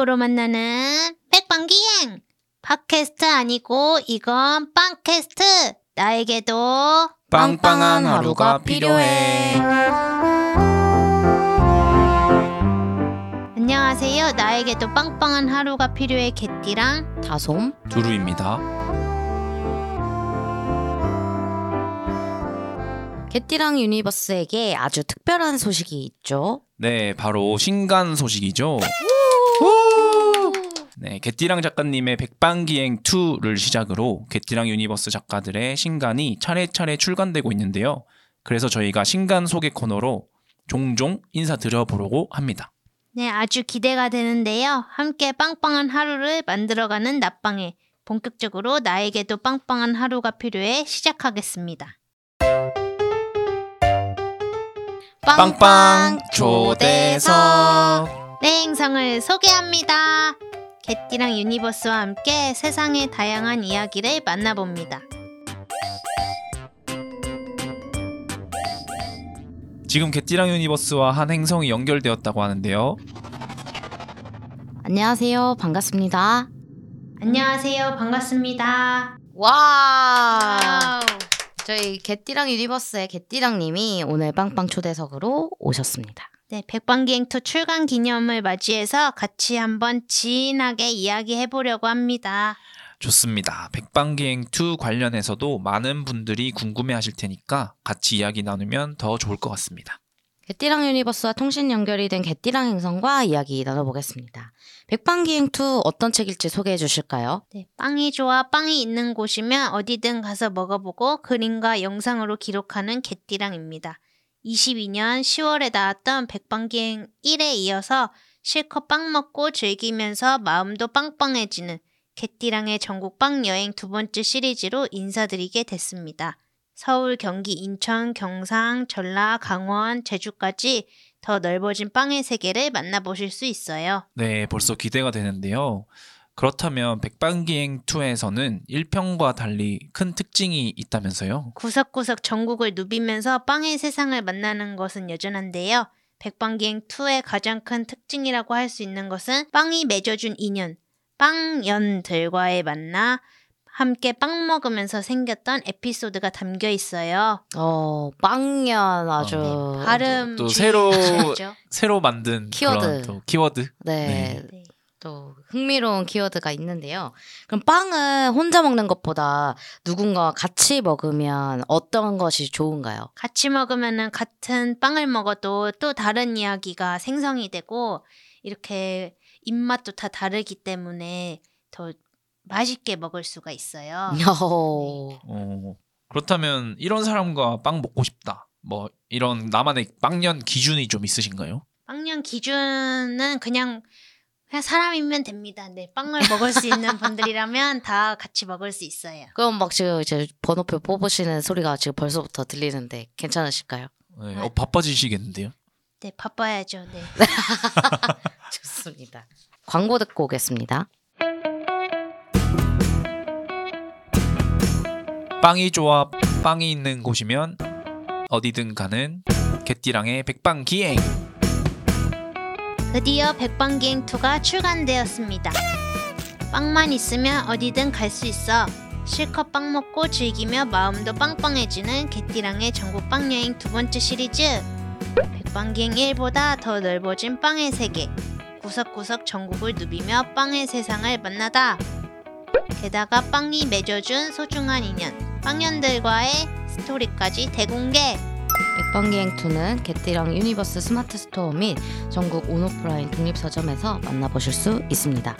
라디오로 만나는 백방기행! 팟캐스트 아니고 이건 빵캐스트! 나에게도 빵빵한 하루가 필요해. 안녕하세요. 나에게도 빵빵한 하루가 필요해 개띠랑 다솜 두루입니다. 개띠랑 유니버스에게 아주 특별한 소식이 있죠. 네, 바로 신간 소식이죠. 네, 개띠랑 작가님의 백빵기행 2를 시작으로 개띠랑 유니버스 작가들의 신간이 차례차례 출간되고 있는데요. 그래서 저희가 신간 소개 코너로 종종 인사드려 보려고 합니다. 네, 아주 기대가 되는데요. 함께 빵빵한 하루를 만들어가는 낮방에 본격적으로 나에게도 빵빵한 하루가 필요해 시작하겠습니다. 빵빵 초대석. 네, 행성을 소개합니다. 개띠랑 유니버스와 함께 세상의 다양한 이야기를 만나봅니다. 지금 개띠랑 유니버스와 한 행성이 연결되었다고 하는데요. 안녕하세요. 반갑습니다. 안녕하세요. 반갑습니다. 와! 저희 개띠랑 유니버스의 개띠랑님이 오늘 빵빵 초대석으로 오셨습니다. 네, 백빵기행 two 출간 기념을 맞이해서 같이 한번 진하게 이야기해 보려고 합니다. 좋습니다. 백빵기행 2 관련해서도 많은 분들이 궁금해 하실 테니까 같이 이야기 나누면 더 좋을 것 같습니다. 개띠랑 유니버스와 통신 연결이 된 개띠랑 행성과 이야기 나눠보겠습니다. 백빵기행2 어떤 책일지 소개해 주실까요? 네, 빵이 좋아 빵이 있는 곳이면 어디든 가서 먹어보고 그림과 영상으로 기록하는 개띠랑입니다. 22년 10월에 나왔던 백방기행 1에 이어서 실컷 빵 먹고 즐기면서 마음도 빵빵해지는 개띠랑의 전국 빵 여행 두 번째 시리즈로 인사드리게 됐습니다. 서울, 경기, 인천, 경상, 전라, 강원, 제주까지 더 넓어진 빵의 세계를 만나보실 수 있어요. 네, 벌써 기대가 되는데요. 그렇다면 백방기행 2에서는 1편과 달리 큰 특징이 있다면서요? 구석구석 전국을 누비면서 빵의 세상을 만나는 것은 여전한데요. 백방기행 2의 가장 큰 특징이라고 할 수 있는 것은 빵이 맺어준 인연, 빵연들과의 만나 함께 빵 먹으면서 생겼던 에피소드가 담겨 있어요. 어, 빵년 아주. 어, 발음 또 주의 새로- 하셔야죠. 새로 만든 키워드. 그런 또 키워드. 네. 네. 또 흥미로운 키워드가 있는데요. 그럼 빵은 혼자 먹는 것보다 누군가와 같이 먹으면 어떤 것이 좋은가요? 같이 먹으면은 같은 빵을 먹어도 또 다른 이야기가 생성이 되고 이렇게 입맛도 다 다르기 때문에 더 맛있게 먹을 수가 있어요. 어, 어, 그렇다면 이런 사람과 빵 먹고 싶다. 뭐 이런 나만의 빵년 기준이 좀 있으신가요? 빵년 기준은 그냥 그냥 사람이면 됩니다. 네, 빵을 먹을 수 있는 분들이라면 다 같이 먹을 수 있어요. 그럼 막 지금 이제 번호표 뽑으시는 소리가 지금 벌써부터 들리는데 괜찮으실까요? 네, 어, 바빠지시겠는데요? 네, 바빠야죠. 네. 좋습니다. 광고 듣고 오겠습니다. 빵이 좋아 빵이 있는 곳이면 어디든 가는 개띠랑의 백방기행. 드디어 백방기행 2가 출간되었습니다. 빵만 있으면 어디든 갈 수 있어. 실컷 빵 먹고 즐기며 마음도 빵빵해지는 개띠랑의 전국 빵 여행 두 번째 시리즈. 백방기행 1보다 더 넓어진 빵의 세계. 구석구석 전국을 누비며 빵의 세상을 만나다. 게다가 빵이 맺어준 소중한 인연, 빵년들과의 스토리까지 대공개. 백빵기행2는 개띠랑 유니버스 스마트 스토어 및 전국 온오프라인 독립서점에서 만나보실 수 있습니다.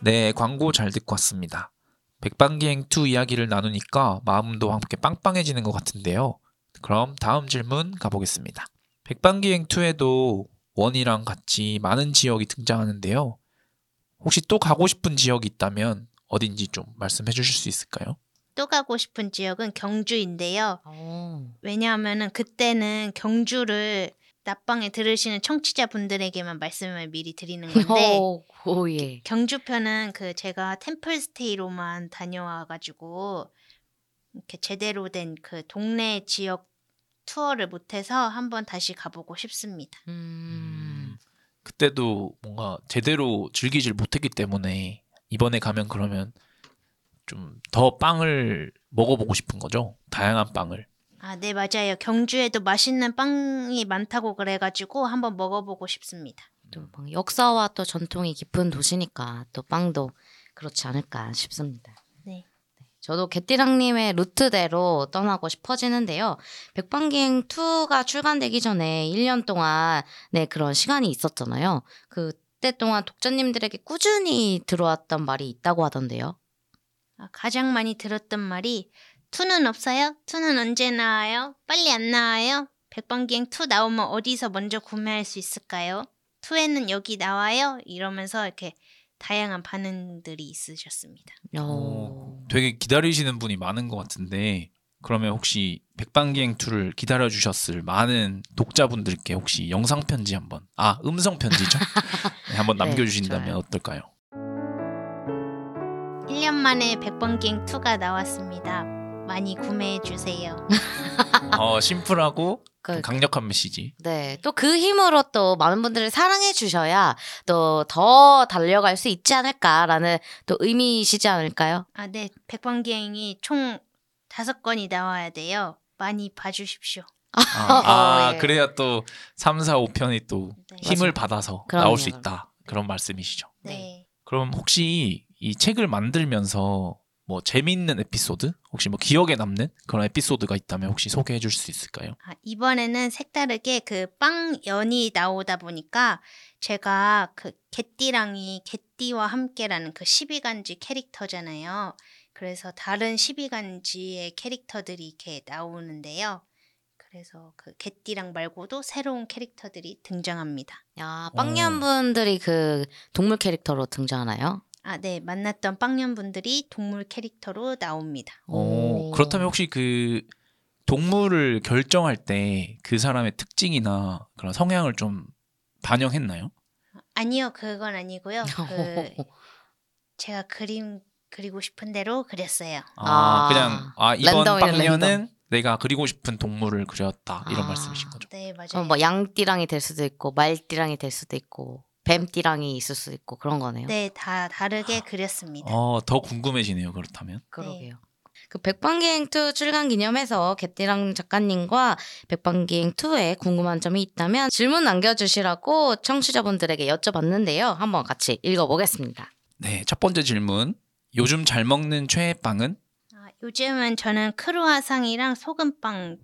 네, 광고 잘 듣고 왔습니다. 백빵기행 2 이야기를 나누니까 마음도 함께 빵빵해지는 것 같은데요. 그럼 다음 질문 가보겠습니다. 백빵기행 2에도 원이랑 같이 많은 지역이 등장하는데요. 혹시 또 가고 싶은 지역이 있다면 어딘지 좀 말씀해 주실 수 있을까요? 또 가고 싶은 지역은 경주인데요. 어. 왜냐하면은 그때는 경주를 낮방에 들으시는 청취자분들에게만 말씀을 미리 드리는 건데 오, 오, 예. 경주편은 그 제가 템플스테이로만 다녀와가지고 이렇게 제대로 된 그 동네 지역 투어를 못해서 한번 다시 가보고 싶습니다. 음. 그때도 뭔가 제대로 즐기질 못했기 때문에 이번에 가면 그러면 좀 더 빵을 먹어보고 싶은 거죠. 다양한 빵을. 아, 네, 맞아요. 경주에도 맛있는 빵이 많다고 그래가지고 한번 먹어보고 싶습니다. 또막 역사와 또 전통이 깊은 도시니까 또 빵도 그렇지 않을까 싶습니다. 네. 저도 개띠랑님의 루트대로 떠나고 싶어지는데요. 백방기행 2가 출간되기 전에 1년 동안 네 그런 시간이 있었잖아요. 그때 동안 독자님들에게 꾸준히 들어왔던 말이 있다고 하던데요. 아, 가장 많이 들었던 말이 투는 없어요? 투는 언제 나와요? 빨리 안 나와요? 백방기행 2 나오면 어디서 먼저 구매할 수 있을까요? 2에는 여기 나와요? 이러면서 이렇게 다양한 반응들이 있으셨습니다. 어, 되게 기다리시는 분이 많은 것 같은데 그러면 혹시 백방기행 2를 기다려 주셨을 많은 독자분들께 혹시 영상 편지 한번 아 음성 편지죠 네, 한번 네, 남겨주신다면 좋아요. 어떨까요? 1년 만에 백방기행 2가 나왔습니다. 많이 구매해 주세요. 어 심플하고 그, 강력한 메시지. 네, 또 그 힘으로 또 많은 분들을 사랑해 주셔야 또 더 달려갈 수 있지 않을까라는 또 의미이시지 않을까요? 아, 네. 백방기행이 총 다섯 건이 나와야 돼요. 많이 봐주십시오. 아, 아, 어, 예. 그래야 또 3, 4, 5편이 또 네. 힘을 받아서 그럼요. 나올 수 있다 그런 말씀이시죠. 네. 그럼 혹시 이 책을 만들면서 뭐 재미있는 에피소드 혹시 뭐 기억에 남는 그런 에피소드가 있다면 혹시 소개해 줄 수 있을까요? 아, 이번에는 색다르게 그 빵 연이 나오다 보니까 제가 그 개띠랑이 개띠와 함께라는 그 12간지 캐릭터잖아요. 그래서 다른 12간지의 캐릭터들이 이렇게 나오는데요. 그래서 그 개띠랑 말고도 새로운 캐릭터들이 등장합니다. 야, 빵년 분들이 그 동물 캐릭터로 등장하나요? 아, 네. 만났던 빵년 분들이 동물 캐릭터로 나옵니다. 어, 그렇다면 혹시 그 동물을 결정할 때 그 사람의 특징이나 그런 성향을 좀 반영했나요? 아니요, 그건 아니고요. 그 제가 그림 그리고 싶은 대로 그렸어요. 아, 아, 그냥 아 이번 랜덤이네, 빵년은 랜덤. 내가 그리고 싶은 동물을 그렸다 이런 아. 말씀이신 거죠. 네, 맞아요. 그럼 뭐 양띠랑이 될 수도 있고 말띠랑이 될 수도 있고 뱀띠랑이 있을 수도 있고 그런 거네요. 네, 다 다르게 그렸습니다. 어, 더 궁금해지네요. 그렇다면. 그러게요. 그 백방기행 2 출간 기념해서 개띠랑 작가님과 백방기행 2에 궁금한 점이 있다면 질문 남겨주시라고 청취자분들에게 여쭤봤는데요. 한번 같이 읽어보겠습니다. 네, 첫 번째 질문. 요즘 잘 먹는 최애 빵은? 아, 요즘은 저는 크루아상이랑 소금빵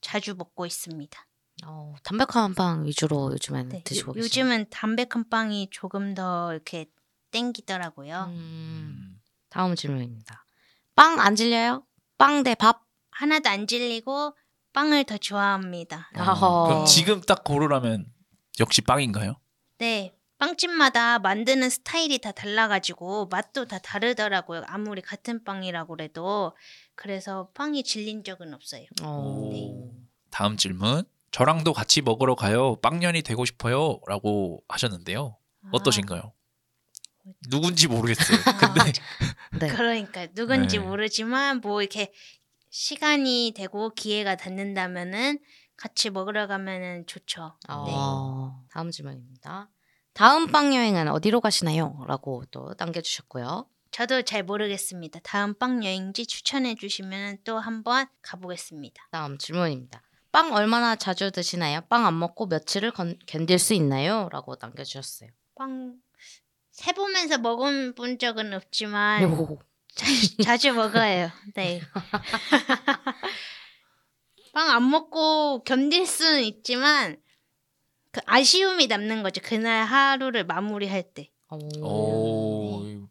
자주 먹고 있습니다. 어, 담백한 빵 위주로 요즘에는 네, 드시고 요- 계세요. 요즘은 담백한 빵이 조금 더 이렇게 땡기더라고요. 음, 음, 다음 질문입니다. 빵 안 질려요? 빵 대 밥? 하나도 안 질리고 빵을 더 좋아합니다. 어, 아허. 그럼 지금 딱 고르라면 역시 빵인가요? 네. 빵집마다 만드는 스타일이 다 달라가지고 맛도 다 다르더라고요. 아무리 같은 빵이라고 그래도. 그래서 빵이 질린 적은 없어요. 어, 네. 다음 질문. 저랑도 같이 먹으러 가요. 빵년이 되고 싶어요. 라고 하셨는데요. 아, 어떠신가요? 누군지 모르겠어요. 근데 네. 그러니까 누군지 네. 모르지만 뭐 이렇게 시간이 되고 기회가 닿는다면은 같이 먹으러 가면은 좋죠. 네. 어, 다음 질문입니다. 다음 빵 여행은 어디로 가시나요? 라고 또 남겨주셨고요. 저도 잘 모르겠습니다. 다음 빵 여행지 추천해 주시면 또 한번 가보겠습니다. 다음 질문입니다. 빵 얼마나 자주 드시나요? 빵 안 먹고 며칠을 건- 견딜 수 있나요? 라고 남겨주셨어요. 빵 세보면서 먹어본 적은 없지만 오. 자 주 먹어요. 네. 빵 안 먹고 견딜 수는 있지만 그 아쉬움이 남는 거죠. 그날 하루를 마무리할 때. 오,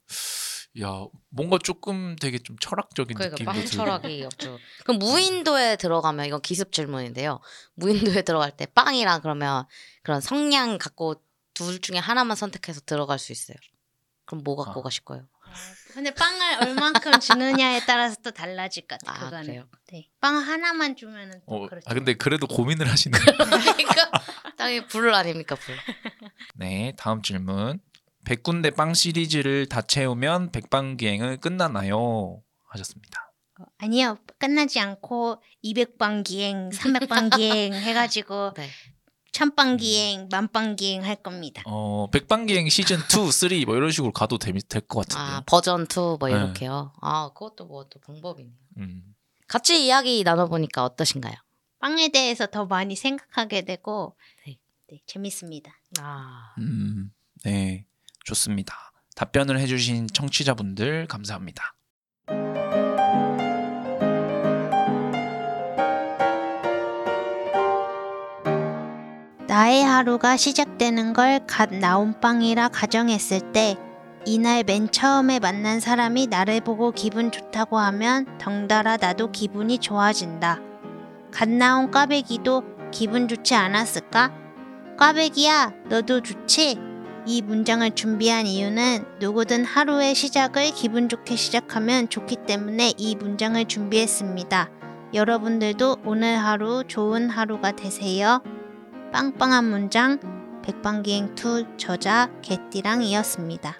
야, 뭔가 조금 되게 좀 철학적인 그러니까 느낌도 빵 들고. 철학이 없죠. 그럼 무인도에 들어가면 이건 기습 질문인데요. 무인도에 들어갈 때 빵이랑 그러면 그런 성냥 갖고 둘 중에 하나만 선택해서 들어갈 수 있어요. 그럼 뭐 갖고 아. 가실 거예요? 근데 빵을 얼만큼 주느냐에 따라서 또 달라질 것 같아요. 아, 그거는. 그래요? 네. 빵 하나만 주면은 또 어, 그렇죠. 아 근데 그래도 고민을 하시네. 그러니까 당연히 불 아닙니까 불. 네, 다음 질문. 100군데 빵 시리즈를 다 채우면 백방기행은 끝나나요? 하셨습니다. 어, 아니요. 끝나지 않고 200방 기행, 300방 기행 해가지고 네. 천빵기행, 만빵기행 할 겁니다. 어, 백방 기행 시즌 2, 3 뭐 이런 식으로 가도 될것 같은데요. 아 버전 2뭐 네. 이렇게요. 아 그것도 뭐 또 방법이네요. 음. 같이 이야기 나눠 보니까 어떠신가요? 빵에 대해서 더 많이 생각하게 되고 네. 네, 재밌습니다. 아 음, 네, 좋습니다. 답변을 해주신 청취자분들 감사합니다. 나의 하루가 시작되는 걸 갓 나온 빵이라 가정했을 때 이날 맨 처음에 만난 사람이 나를 보고 기분 좋다고 하면 덩달아 나도 기분이 좋아진다. 갓 나온 꽈배기도 기분 좋지 않았을까? 꽈배기야, 너도 좋지? 이 문장을 준비한 이유는 누구든 하루의 시작을 기분 좋게 시작하면 좋기 때문에 이 문장을 준비했습니다. 여러분들도 오늘 하루 좋은 하루가 되세요. 빵빵한 문장 백방기행 2 저자 개띠랑이었습니다.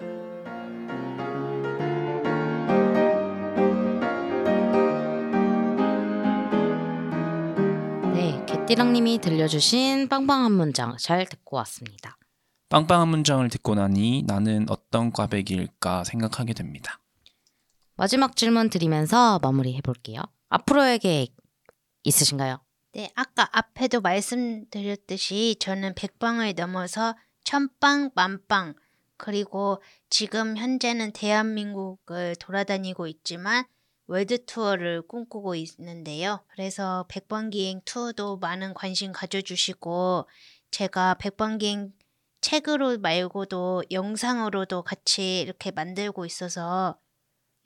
네, 개띠랑님이 들려주신 빵빵한 문장 잘 듣고 왔습니다. 빵빵한 문장을 듣고 나니 나는 어떤 꽈배기일까 생각하게 됩니다. 마지막 질문 드리면서 마무리해 볼게요. 앞으로의 계획 있으신가요? 네, 아까 앞에도 말씀드렸듯이 저는 백방을 넘어서 천빵, 만빵, 그리고 지금 현재는 대한민국을 돌아다니고 있지만 월드 투어를 꿈꾸고 있는데요. 그래서 백빵기행 투어도 많은 관심 가져주시고 제가 백빵기행 책으로 말고도 영상으로도 같이 이렇게 만들고 있어서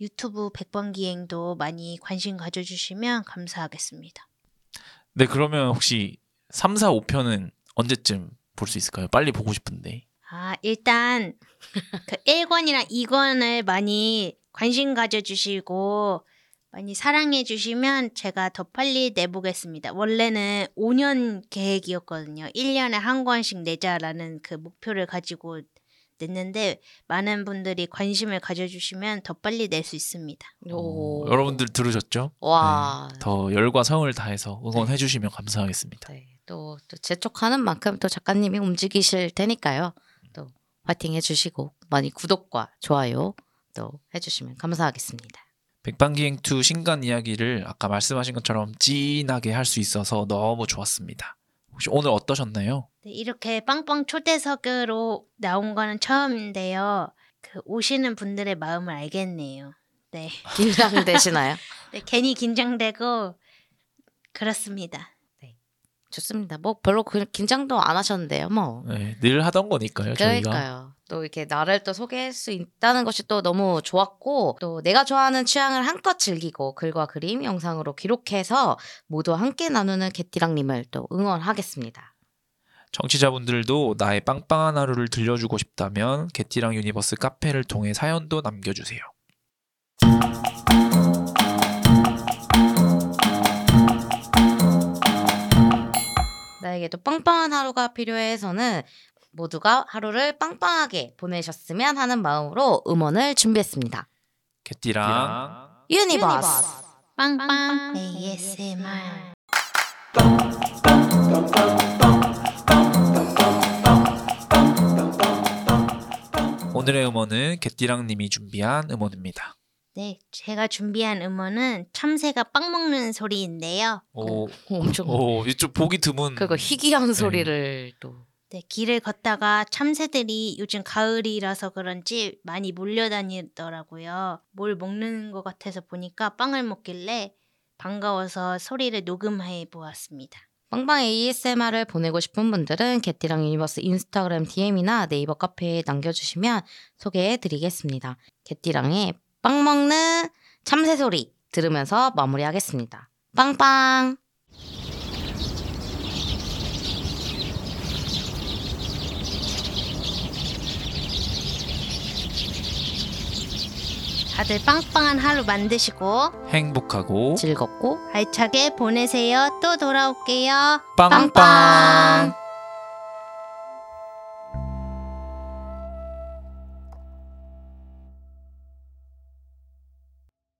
유튜브 백빵기행도 많이 관심 가져주시면 감사하겠습니다. 네, 그러면 혹시 3, 4, 5편은 언제쯤 볼 수 있을까요? 빨리 보고 싶은데. 아, 일단 그 1권이랑 2권을 많이 관심 가져주시고 많이 사랑해 주시면 제가 더 빨리 내보겠습니다. 원래는 5년 계획이었거든요. 1년에 한 권씩 내자라는 그 목표를 가지고 냈는데 많은 분들이 관심을 가져주시면 더 빨리 낼 수 있습니다. 어, 여러분들 들으셨죠? 와. 네, 더 열과 성을 다해서 응원해 주시면 감사하겠습니다. 네, 또, 또 재촉하는 만큼 또 작가님이 움직이실 테니까요. 또 화이팅 해주시고 많이 구독과 좋아요 또 해주시면 감사하겠습니다. 백방기행 2 신간 이야기를 아까 말씀하신 것처럼 진하게 할 수 있어서 너무 좋았습니다. 혹시 오늘 어떠셨나요? 네, 이렇게 빵빵 초대석으로 나온 거는 처음인데요. 그 오시는 분들의 마음을 알겠네요. 네. 긴장되시나요? 네, 괜히 긴장되고 그렇습니다. 좋습니다. 뭐 별로 그- 긴장도 안 하셨는데요, 뭐. 네, 늘 하던 거니까요, 저희가. 그러니까요. 또 이렇게 나를 또 소개할 수 있다는 것이 또 너무 좋았고 또 내가 좋아하는 취향을 한껏 즐기고 글과 그림 영상으로 기록해서 모두 함께 나누는 개띠랑님을 또 응원하겠습니다. 청취자분들도 나의 빵빵한 하루를 들려주고 싶다면 개띠랑 유니버스 카페를 통해 사연도 남겨주세요. 나에게도 빵빵한 하루가 필요해서는 모두가 하루를 빵빵하게 보내셨으면 하는 마음으로 음원을 준비했습니다. 개띠랑 유니버스. 빵빵 ASMR. 오늘의 음원은 개띠랑 님이 준비한 음원입니다. 네, 제가 준비한 음원은 참새가 빵 먹는 소리인데요. 오, 엄청 오, 이쪽 보기 드문. 그거 희귀한 소리를 또 네, 길을 걷다가 참새들이 요즘 가을이라서 그런지 많이 몰려다니더라고요. 뭘 먹는 것 같아서 보니까 빵을 먹길래 반가워서 소리를 녹음해 보았습니다. 빵빵 ASMR을 보내고 싶은 분들은 개띠랑 유니버스 인스타그램 DM이나 네이버 카페에 남겨주시면 소개해드리겠습니다. 개띠랑의 빵 먹는 참새 소리 들으면서 마무리하겠습니다. 빵빵! 다들 빵빵한 하루 만드시고 행복하고 즐겁고 알차게 보내세요. 또 돌아올게요. 빵빵. 빵빵!